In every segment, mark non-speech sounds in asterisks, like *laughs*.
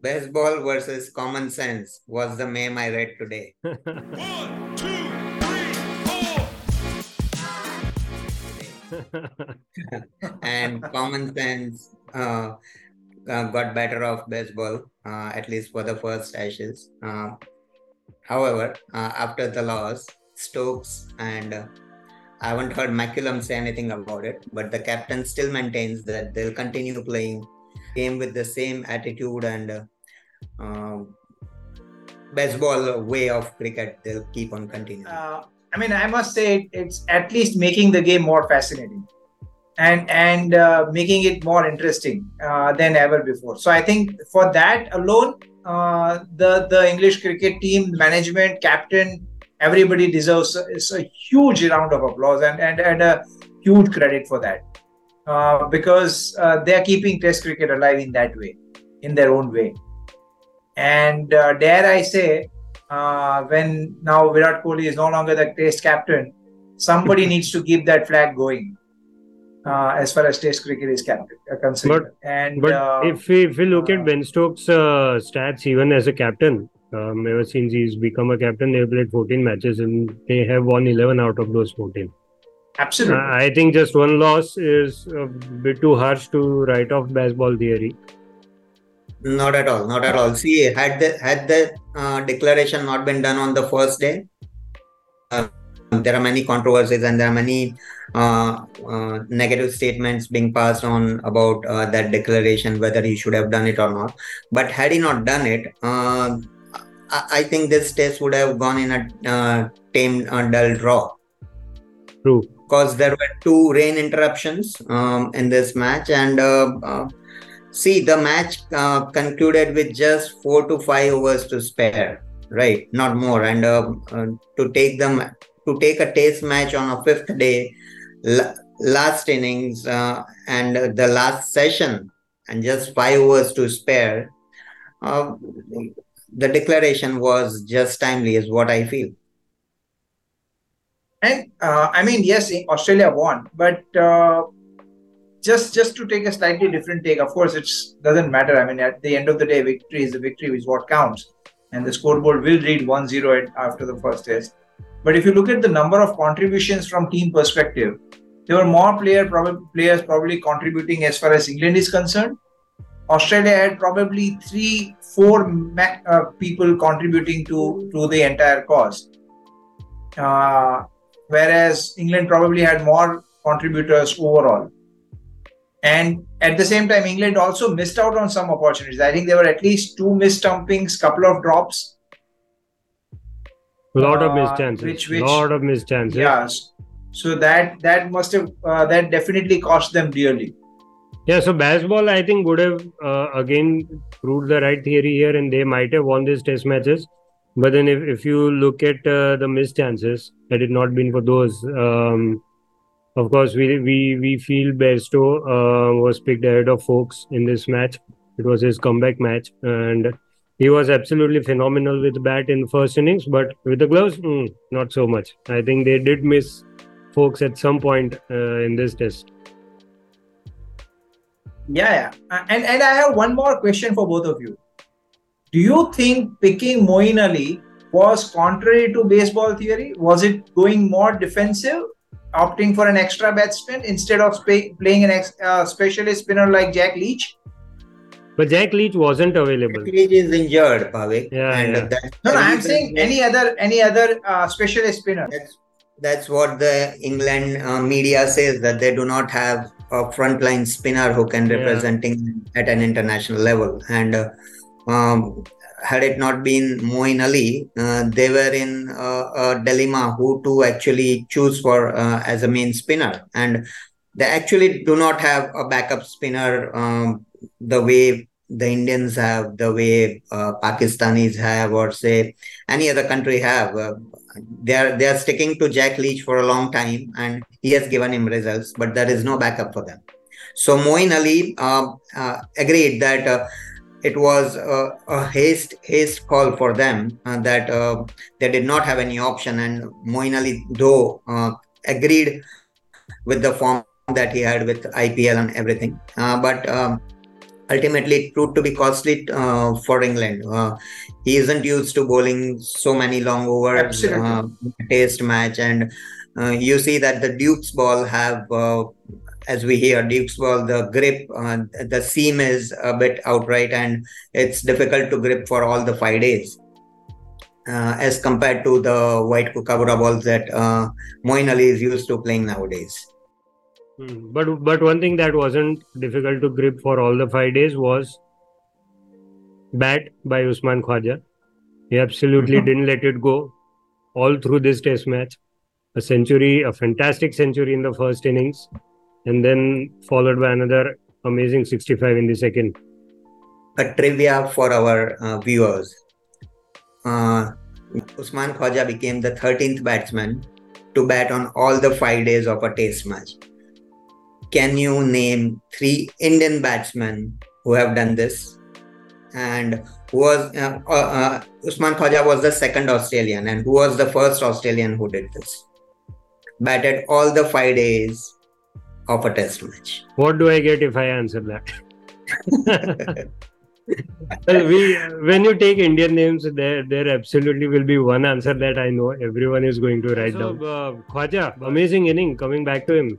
Bazball versus common sense was the meme I read today. *laughs* One, two, three, four. and common sense uh, uh, got better of Bazball, uh, at least for the first Ashes. Uh, however, uh, after the loss, Stokes and uh, I haven't heard McCullum say anything about it, but the captain still maintains that they'll continue playing game with the same attitude and uh, Bazball way of cricket. They'll keep on continuing. Uh, I mean, I must say it's at least making the game more fascinating and and uh, making it more interesting uh, than ever before. So I think for that alone, uh, the the English cricket team, management, captain, everybody deserves a, a huge round of applause and and, and a huge credit for that uh, because uh, they are keeping Test cricket alive in that way, in their own way. And uh, dare I say, uh, when now Virat Kohli is no longer the Test captain, somebody *laughs* needs to keep that flag going. Uh, as far as Test cricket is concerned, and But uh, if we if we look at Ben Stokes' uh, stats, even as a captain, um, ever since he's become a captain, they've played 14 matches and they have won 11 out of those 14. Absolutely, I I think just one loss is a bit too harsh to write off Bazball theory. Not at all. Not at all. See, had the had the uh, declaration not been done on the first day, uh, there are many controversies and there are many uh, uh, negative statements being passed on about uh, that declaration, whether he should have done it or not. But had he not done it, uh, I, I think this test would have gone in a uh, tame, uh, dull draw. True. Because there were two rain interruptions um, in this match. And uh, uh, see the match uh, concluded with just four to five overs to spare right? Not more. And uh, uh, to take them to take a test match on a fifth day la- last innings uh, and the last session and just five overs to spare the declaration was just timely is what i feel And uh, I mean, yes, Australia won, but uh, just just to take a slightly different take. Of course, it doesn't matter. I mean, at the end of the day, victory is the victory, which is what counts, and the scoreboard will read 1-0 after the first test. But if you look at the number of contributions from team perspective, there were more player players probably contributing as far as England is concerned. Australia had probably three, four ma- uh, people contributing to to the entire cause. Uh, whereas England probably had more contributors overall. And at the same time, England also missed out on some opportunities. I think there were at least two missed stumpings, couple of drops. A lot of Uh, missed chances. which- which- lot of missed chances. Yes. So that that must have uh, that definitely cost them dearly. Yeah, so Bazball, I think, would have uh, again proved the right theory here, and they might have won these test matches. But then, if, if you look at uh, the missed chances, had it not been for those, um, of course, we we we feel Bairstow uh, was picked ahead of Foakes in this match. It was his comeback match, and he was absolutely phenomenal with bat in the first innings. But with the gloves, mm, not so much. I think they did miss Foakes at some point uh, in this test. Yeah, yeah. And and I have one more question for both of you. Do you think picking Moeen Ali was contrary to Bazball theory? Was it going more defensive, opting for an extra batsman instead of spa- playing an ex- uh, specialist spinner like Jack Leach? But Jack Leach wasn't available. Cage is injured, Pavik. Yeah, and yeah. that's No, no, I'm saying that- any other any other uh, specialist spinner. That's that's what the England uh, media says that they do not have a frontline spinner who can Yeah. represent England at an international level. And uh, um, had it not been Moeen Ali, uh, they were in uh, a dilemma who to actually choose for uh, as a main spinner. And they actually do not have a backup spinner um, the way the Indians have, the way uh, Pakistanis have, or say any other country have. They are they are sticking to Jack Leach for a long time, and he has given him results, but there is no backup for them. So Moeen Ali uh, uh, agreed that uh, it was a, a haste haste call for them uh, that uh, they did not have any option, and Moeen Ali though uh, agreed with the form that he had with IPL and everything, uh, but. Um, ultimately it proved to be costly uh, for England. Uh, he isn't used to bowling so many long overs, uh, test match, and uh, you see that the Duke's ball have, uh, as we hear, Duke's ball, the grip, uh, the seam is a bit outright, and it's difficult to grip for all the five days. Uh, as compared to the white kookaburra balls that uh, Moeen Ali is used to playing nowadays. Hmm. But but one thing that wasn't difficult to grip for all the five days was bat by Usman Khawaja. He absolutely Mhm. didn't let it go all through this test match. A century, a fantastic century in the first innings, and then followed by another amazing 65 in the second. a trivia for our uh, viewers. Uh, Usman Khawaja became the 13th batsman to bat on all the five days of a test match. Can you name three Indian batsmen who have done this? And who was uh, uh, uh, Usman Khawaja was the second Australian, and who was the first Australian who did this? Batted all the five days of a test match. What do I get if I answer that? Well, we when you take Indian names, there there absolutely will be one answer that I know everyone is going to write down. Uh, Khawaja, amazing inning coming back to him.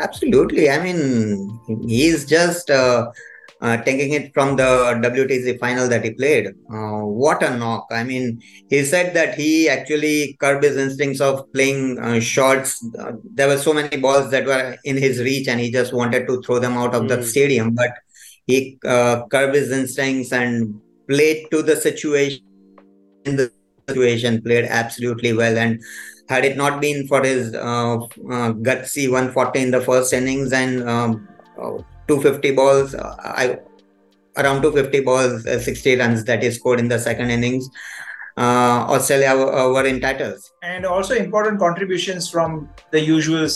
Absolutely. I mean, he's just uh, taking it from the WTC final that he played. Uh, what a knock. I mean, he said that he actually curbed his instincts of playing uh, shots. Uh, there were so many balls that were in his reach, and he just wanted to throw them out of the Hmm. stadium. But he uh, curbed his instincts and played to the situation. In the situation, played absolutely well. And had it not been for his uh, uh, gutsy 140 in the first innings and um, uh, 250 balls, uh, I around 250 balls, uh, 60 runs that he scored in the second innings, uh, Australia were, uh, were in tatters. and also important contributions from the usual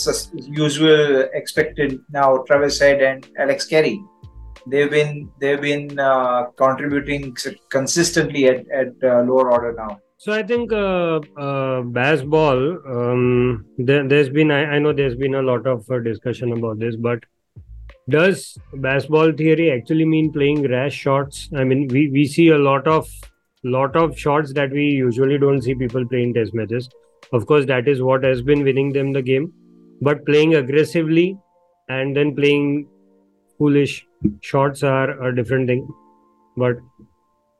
usual expected now Travis Head and Alex Carey. They've been they've been uh, contributing consistently at, at uh, lower order now. So I think uh, uh, Bazball. Um, there, there's been I, I know there's been a lot of uh, discussion about this, but does Bazball theory actually mean playing rash shots? I mean, we we see a lot of lot of shots that we usually don't see people play in test matches. Of course, that is what has been winning them the game. But playing aggressively and then playing foolish shots are a different thing. But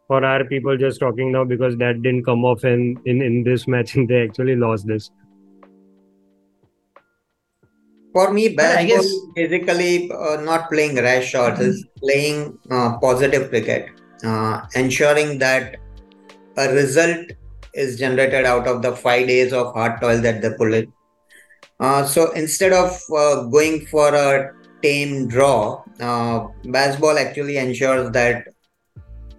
for our people just talking now because that didn't come off in in, in this match and *laughs* they actually lost this. For me, Bazball guess- is basically uh, not playing rash shots, is playing uh, positive cricket, uh, ensuring that a result is generated out of the five days of hard toil that they pull in. Uh, so instead of uh, going for a tame draw, uh, Bazball actually ensures that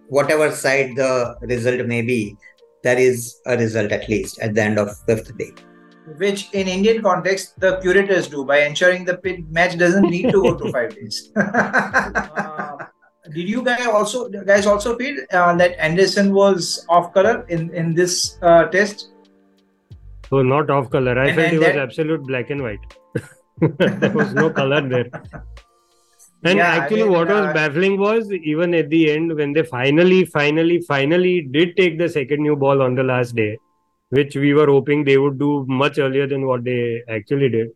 whatever side the result may be, there is a result at least at the end of fifth day. Which in Indian context the curators do by ensuring the match doesn't need to go to five days. *laughs* Uh, did you guys also guys also feel uh, that Anderson was off color in in this uh, test? So not off color. I And- felt and it was that- absolute black and white. *laughs* there was no color there. *laughs* And Yeah, I actually, mean, what was uh, baffling was even at the end when they finally, finally, finally did take the second new ball on the last day, which we were hoping they would do much earlier than what they actually did.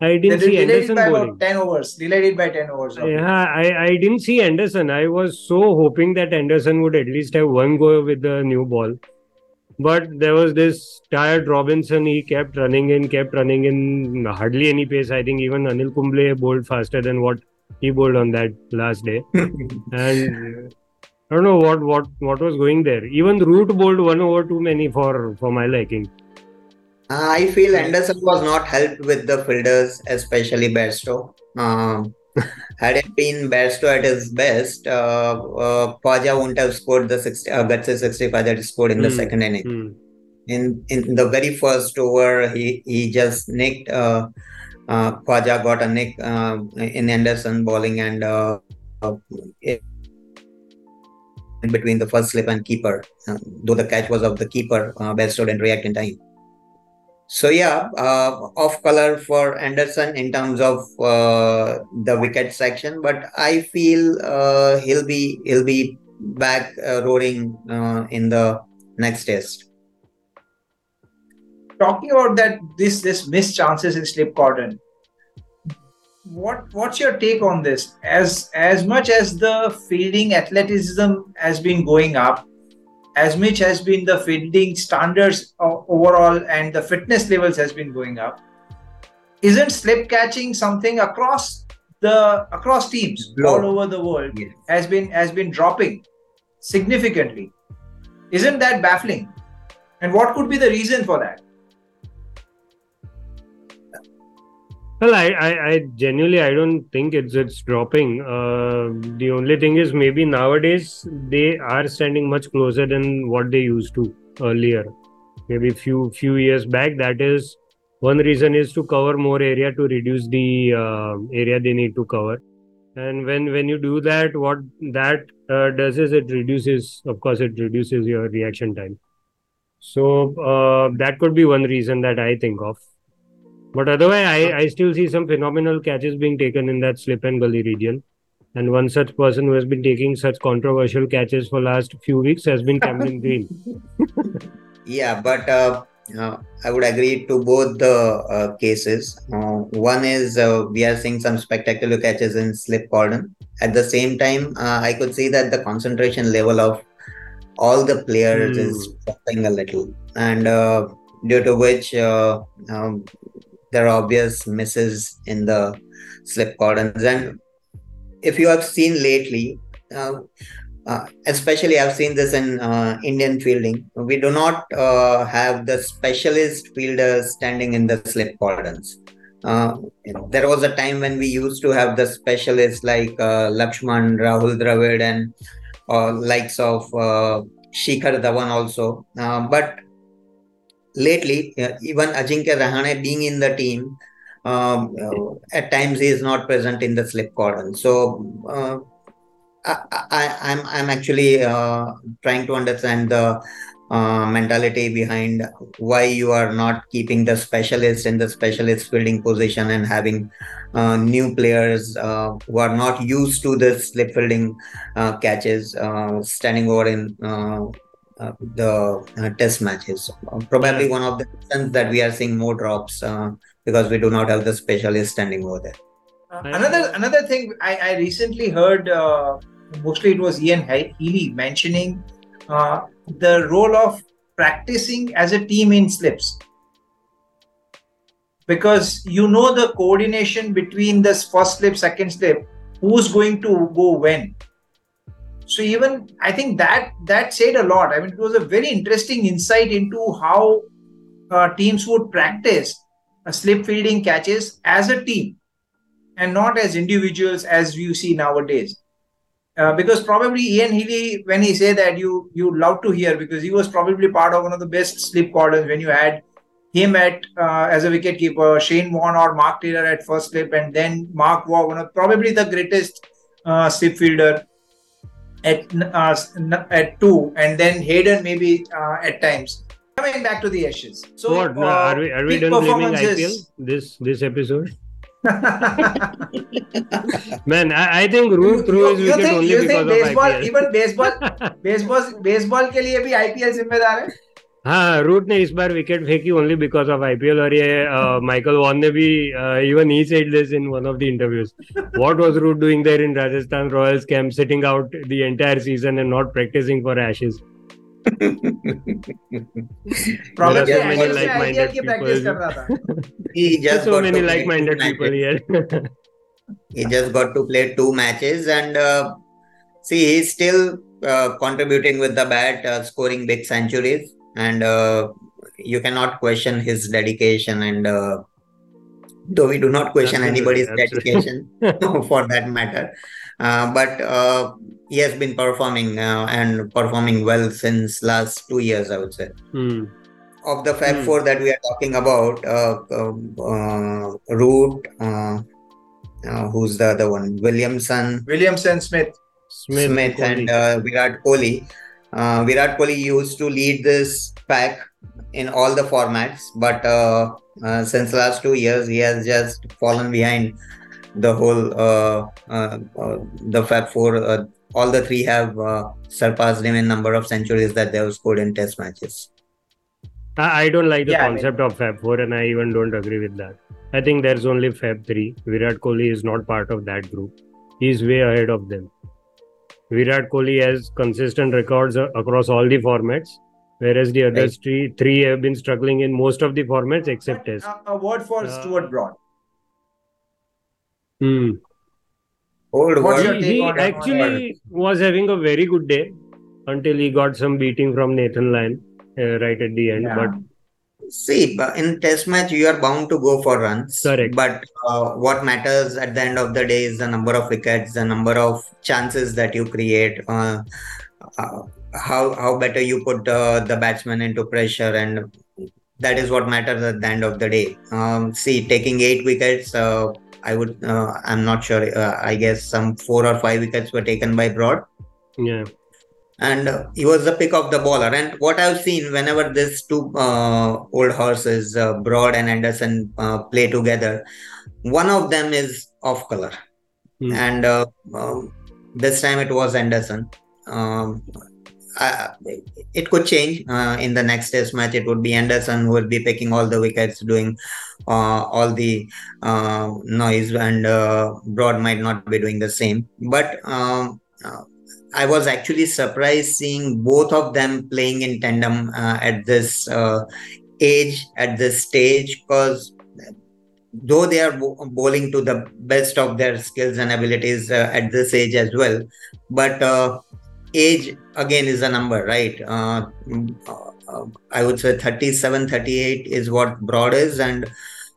I didn't did- see delayed it Anderson by bowling. about ten overs. Delayed it by ten overs. Yeah, I, I didn't see Anderson. I was so hoping that Anderson would at least have one go with the new ball. But there was this tired Robinson. He kept running in, kept running in, hardly any pace. I think even Anil Kumble bowled faster than what he bowled on that last day. *laughs* And I don't know what what what was going there. Even Root bowled one over too many for for my liking. Uh, I feel Anderson was not helped with the fielders, especially Bairstow. Um, *laughs* had it been Bairstow at his best, uh, uh, Khawaja wouldn't have scored the 60, uh, Gutsy 65 that he scored in the Hmm. second inning. Hmm. In in the very first over, he, he just nicked. Uh, uh, Khawaja got a nick uh, in Anderson bowling and uh, uh, in between the first slip and keeper. Uh, though the catch was of the keeper, uh, Bairstow didn't react in time. So yeah, uh, off color for Anderson in terms of uh, the wicket section, but I feel uh, he'll be he'll be back uh, roaring uh, in the next test. Talking about that, this this missed chances in slip cordon. What what's your take on this? As as much as the fielding athleticism has been going up, as much has been the fielding standards overall and the fitness levels has been going up isn't slip catching something across the across teams Globe. all over the world Yes. has been has been dropping significantly isn't that baffling and what could be the reason for that Well, I, I, I genuinely I don't think it's it's dropping. Uh, the only thing is maybe nowadays they are standing much closer than what they used to earlier. Maybe few few years back. That is one reason is to cover more area to reduce the uh, area they need to cover. And when when you do that, what that uh, does is it reduces, of course, it reduces your reaction time. So uh, that could be one reason that I think of. But otherwise, I, I still see some phenomenal catches being taken in that slip and gully region. And one such person who has been taking such controversial catches for last few weeks has been Cameron *laughs* Green. Yeah, but uh, uh, I would agree to both the uh, cases. Uh, one is uh, we are seeing some spectacular catches in slip cordon. At the same time, uh, I could see that the concentration level of all the players is dropping a little, and uh, due to which uh, um, there are obvious misses in the slip cordons. And if you have seen lately, uh, uh, especially I've seen this in uh, Indian fielding. We do not uh, have the specialist fielders standing in the slip cordons. Uh, there was a time when we used to have the specialists like uh, Laxman, Rahul Dravid, and likes of Shikhar Dhawan also. But lately, uh, even Ajinkya Rahane being in the team, um, uh, at times he is not present in the slip cordon. So uh, I, I, I'm I'm actually trying to understand the uh, mentality behind why you are not keeping the specialist in the specialist fielding position and having uh, new players uh, who are not used to the slip fielding catches standing over in uh, the uh, test matches. Uh, probably one of the reasons that we are seeing more drops uh, because we do not have the specialist standing over there. Another another thing I, I recently heard uh, mostly it was Ian He- Healy mentioning uh, the role of practicing as a team in slips because you know the coordination between this first slip second slip who's going to go when so even i think that that said a lot i mean it was a very interesting insight into how uh, teams would practice uh, slip fielding catches as a team and not as individuals as you see nowadays. Uh, because probably Ian Healy, when he say that, you you love to hear because he was probably part of one of the best slip cordons when you had him at uh, as a wicket keeper, Shane Warne or Mark Taylor at first slip, and then Mark Waugh, one of probably the greatest uh, slip fielder at uh, at two, and then Hayden maybe uh, at times. Coming back to the Ashes. So what? Uh, are we are we done blaming IPL this this episode? *laughs* Man, I, I think Root threw his wicket only because Bazball, of IPL. Even Bazball, Bazball, Bazball के लिए भी IPL जिम्मेदार है. हाँ Root ने इस बार wicket फेंकी ओनली बिकॉज़ ऑफ़ आईपीएल और ये माइकल वॉन ने भी even he said this in one of the interviews what was Root doing there in Rajasthan Royals camp sitting out the entire season and not practising for Ashes but scoring big centuries and uh, you cannot question his dedication. And uh, though we do not question Absolutely, anybody's absolutely. dedication *laughs* for that matter, uh, but uh, he has been performing uh, and performing well since last two years, I would say. Hmm. Of the Fab Hmm. Four that we are talking about, uh, um, uh, Root, uh, uh, who's the other one? Williamson, Williamson, Smith. Smith, Smith, and uh, Virat Kohli. Uh, Virat Kohli used to lead this pack in all the formats, but uh, uh, since last two years he has just fallen behind the whole uh, uh, uh, the Fab Four. Uh, all the three have uh, surpassed him in number of centuries that they have scored in Test matches. I, I don't like the Yeah, I mean- concept of Fab 4 and I even don't agree with that. I think there's only Fab 3. Virat Kohli is not part of that group. He's way ahead of them. Virat Kohli has consistent records across all the formats, whereas the other Right. three, three have been struggling in most of the formats except But, Test. uh, a word for Uh, Stuart Broad. Hmm. Old What's He, he on- on actually was having a very good day until he got some beating from Nathan Lyon uh, right at the end. Yeah. But See, in test match, you are bound to go for runs. Correct. But uh, what matters at the end of the day is the number of wickets, the number of chances that you create, uh, uh, how how better you put uh, the batsman into pressure, and that is what matters at the end of the day. Um, see, taking eight wickets, uh, I would, uh, I'm not sure. Uh, I guess some four or five wickets were taken by Broad yeah, and uh, he was the pick of the bowler. And what I've seen whenever these two uh, old horses, uh, Broad and Anderson, uh, play together, one of them is off color, Hmm. and uh, um, this time it was Anderson. Um, I, it could change uh, in the next test match. It would be Anderson who will be picking all the wickets, doing uh, all the uh, noise, and uh, Broad might not be doing the same. But um, uh, I was actually surprised seeing both of them playing in tandem uh, at this uh, age, at this stage, because though they are bowling to the best of their skills and abilities uh, at this age as well, but uh, age again is a number, right? Uh, uh, I would say 37, 38 is what Broad is, and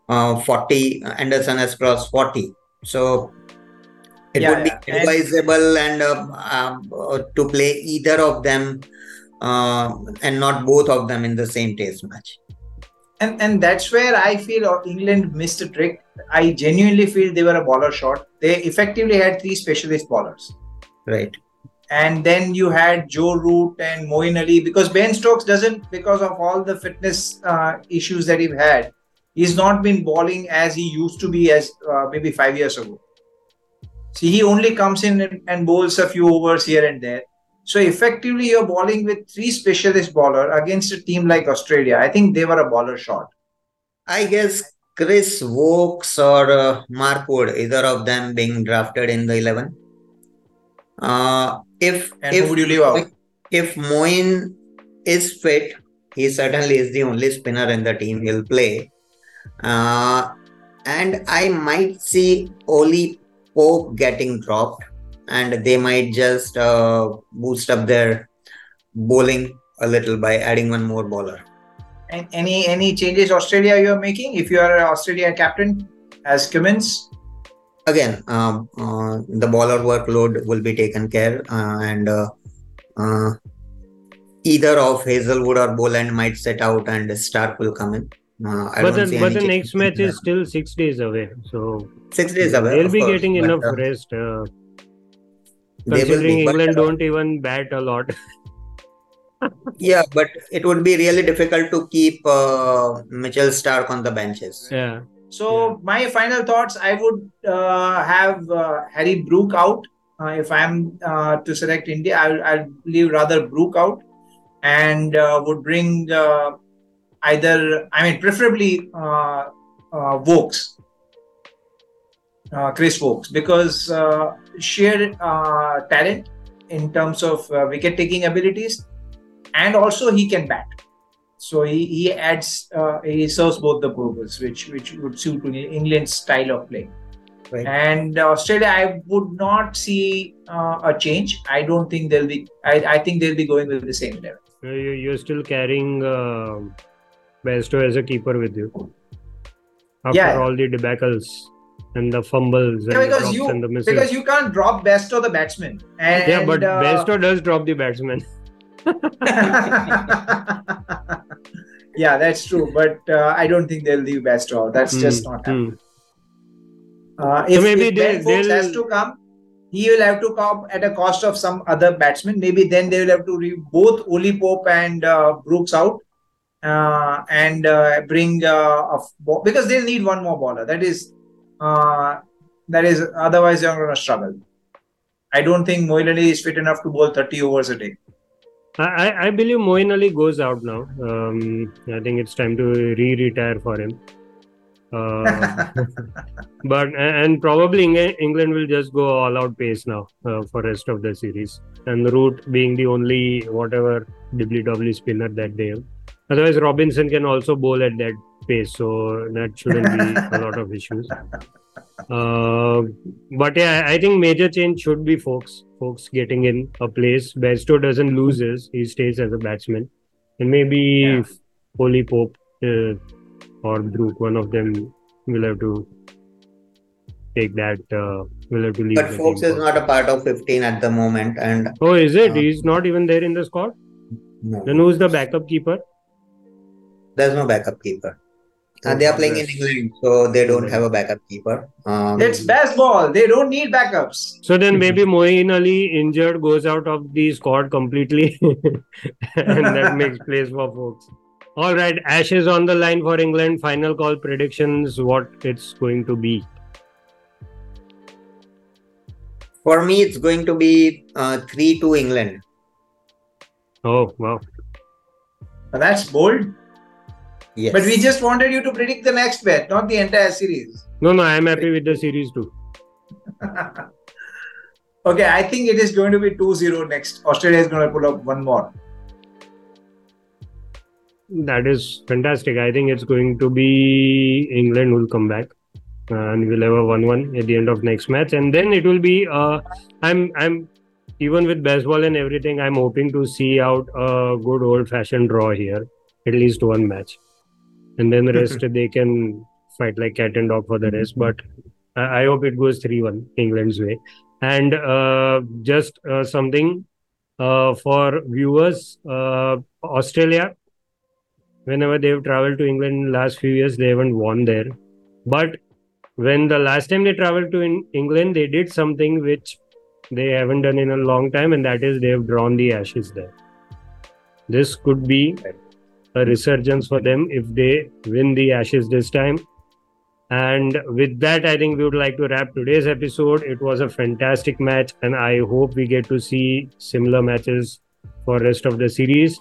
uh, 40, Anderson has crossed 40. So it Yeah, would be yeah. Advisable and um, um, uh, to play either of them uh, and not both of them in the same test match. and and that's where I feel uh, England missed a trick. I genuinely feel they were a bowler short. They effectively had three specialist bowlers, Right. and then you had Joe Root and Moeen Ali because Ben Stokes doesn't because of all the fitness uh, issues that he had. He's not been bowling as he used to be as uh, maybe five years ago. See, he only comes in and, bowls a few overs here and there. So effectively, you're bowling with three specialist bowler against a team like Australia. I think they were a bowler short. I guess Chris Woakes or uh, Mark Wood, either of them being drafted in the 11. Uh, if And if who would you leave out? if Moeen is fit, he certainly is the only spinner in the team. He'll play. Uh, and I might see Ollie Pope getting dropped, and they might just uh, boost up their bowling a little by adding one more bowler. And any any changes Australia you are making if you are an Australia captain as Cummins? again um, uh, the bowler workload will be taken care uh, and uh, uh, either of Hazlewood or boland might set out and Starc will come in uh, I but don't the, but the next match is still six days away. So six days away they'll be course, getting but, enough uh, rest. Uh, they will considering be, but, England uh, don't even bat a lot. *laughs* yeah but it would be really difficult to keep uh, Mitchell Starc on the benches yeah. So Yeah. my final thoughts, I would uh, have uh, Harry Brook out. Uh, if I'm uh, to select India, I'll, I'll leave rather Brook out and uh, would bring uh, either, I mean, preferably uh, uh, Woakes, uh, Chris Woakes, because uh, sheer uh, talent in terms of uh, wicket taking abilities and also he can bat. So he, he adds uh, he serves both the purpose which which would suit england's style of play. Right. and australia i would not see uh, a change. I don't think they'll be I, I think they'll be going with the same level. You, you're still carrying Bairstow as a keeper with you after Yeah. all the debacles and the fumbles and yeah, the because drops you and the misses. because you can't drop best of the batsman and, yeah, but uh, Bairstow does drop the batsman. *laughs* yeah that's true but uh, i don't think they'll leave best off that's just Hmm, not happening. hmm. Uh, So if, maybe if they- has to come, he will have to come at a cost of some other batsman. Maybe then they will have to leave both Ollie Pope and uh, Brooks out uh, and uh, bring uh, a because they need one more bowler. That is, uh, that is otherwise you're going to struggle. I don't think Moeen Ali is fit enough to bowl 30 overs a day. I, I- believe Moeen Ali goes out now. Um, I think it's time to re-retire for him. Uh, *laughs* but and probably England will just go all out pace now uh, for rest of the series. And Root being the only whatever WW spinner that they have. Otherwise, Robinson can also bowl at that pace, so that shouldn't be *laughs* a lot of issues. Uh, but yeah, I think major change should be Foakes. Foakes getting in a place. Bairstow doesn't lose his; he stays as a batsman, and maybe Yeah. Ollie Pope uh, or Brook, one of them will have to take that. Uh, will have to leave. But Foakes is not a part of 15 at the moment, and Oh, is it? uh, He's not even there in the squad. no, Then who's the backup keeper? There's no backup keeper. Uh, they are playing in England, so they don't have a backup keeper. Um, It's Bazball. They don't need backups. So then maybe Moeen Ali injured goes out of the squad completely, *laughs* and that makes place for Foakes. All right, Ashes on the line for England. Final call predictions. What it's going to be. for me, it's going to be uh, 3 to England. Oh wow! But that's bold. Yes. But we just wanted you to predict the next bet, not the entire series. No, no, I'm happy with the series too. *laughs* okay, I think it is going to be 2 0 next. Australia is going to pull up one more. That is fantastic. I think it's going to be England will come back, and we'll have a one-one at the end of next match, and then it will be. Uh, I'm I'm even with Bazball and everything. I'm hoping to see out a good old-fashioned draw here, at least one match, and then the rest they can fight like cat and dog for the rest. But I, I hope it goes three-one England's way, and uh, just uh, something uh, for viewers. Uh, Australia whenever they've traveled to England in the last few years, they haven't won there. But when the last time they traveled to in England, they did something which they haven't done in a long time, and that is they've drawn the ashes there. This could be a resurgence for them if they win the ashes this time. And with that, I think we would like to wrap today's episode. It was a fantastic match, and I hope we get to see similar matches for rest of the series.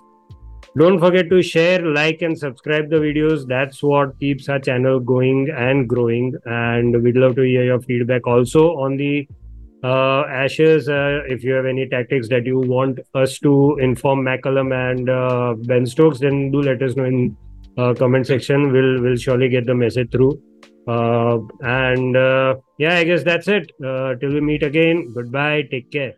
Don't forget to share, like, and subscribe the videos. That's what keeps our channel going and growing. And we'd love to hear your feedback also on the uh, Ashes. Uh, if you have any tactics that you want us to inform McCullum and uh, Ben Stokes, then do let us know in uh, comment section. We'll we'll surely get the message through. Uh, and uh, yeah, I guess that's it. Till we meet again. Goodbye. Take care.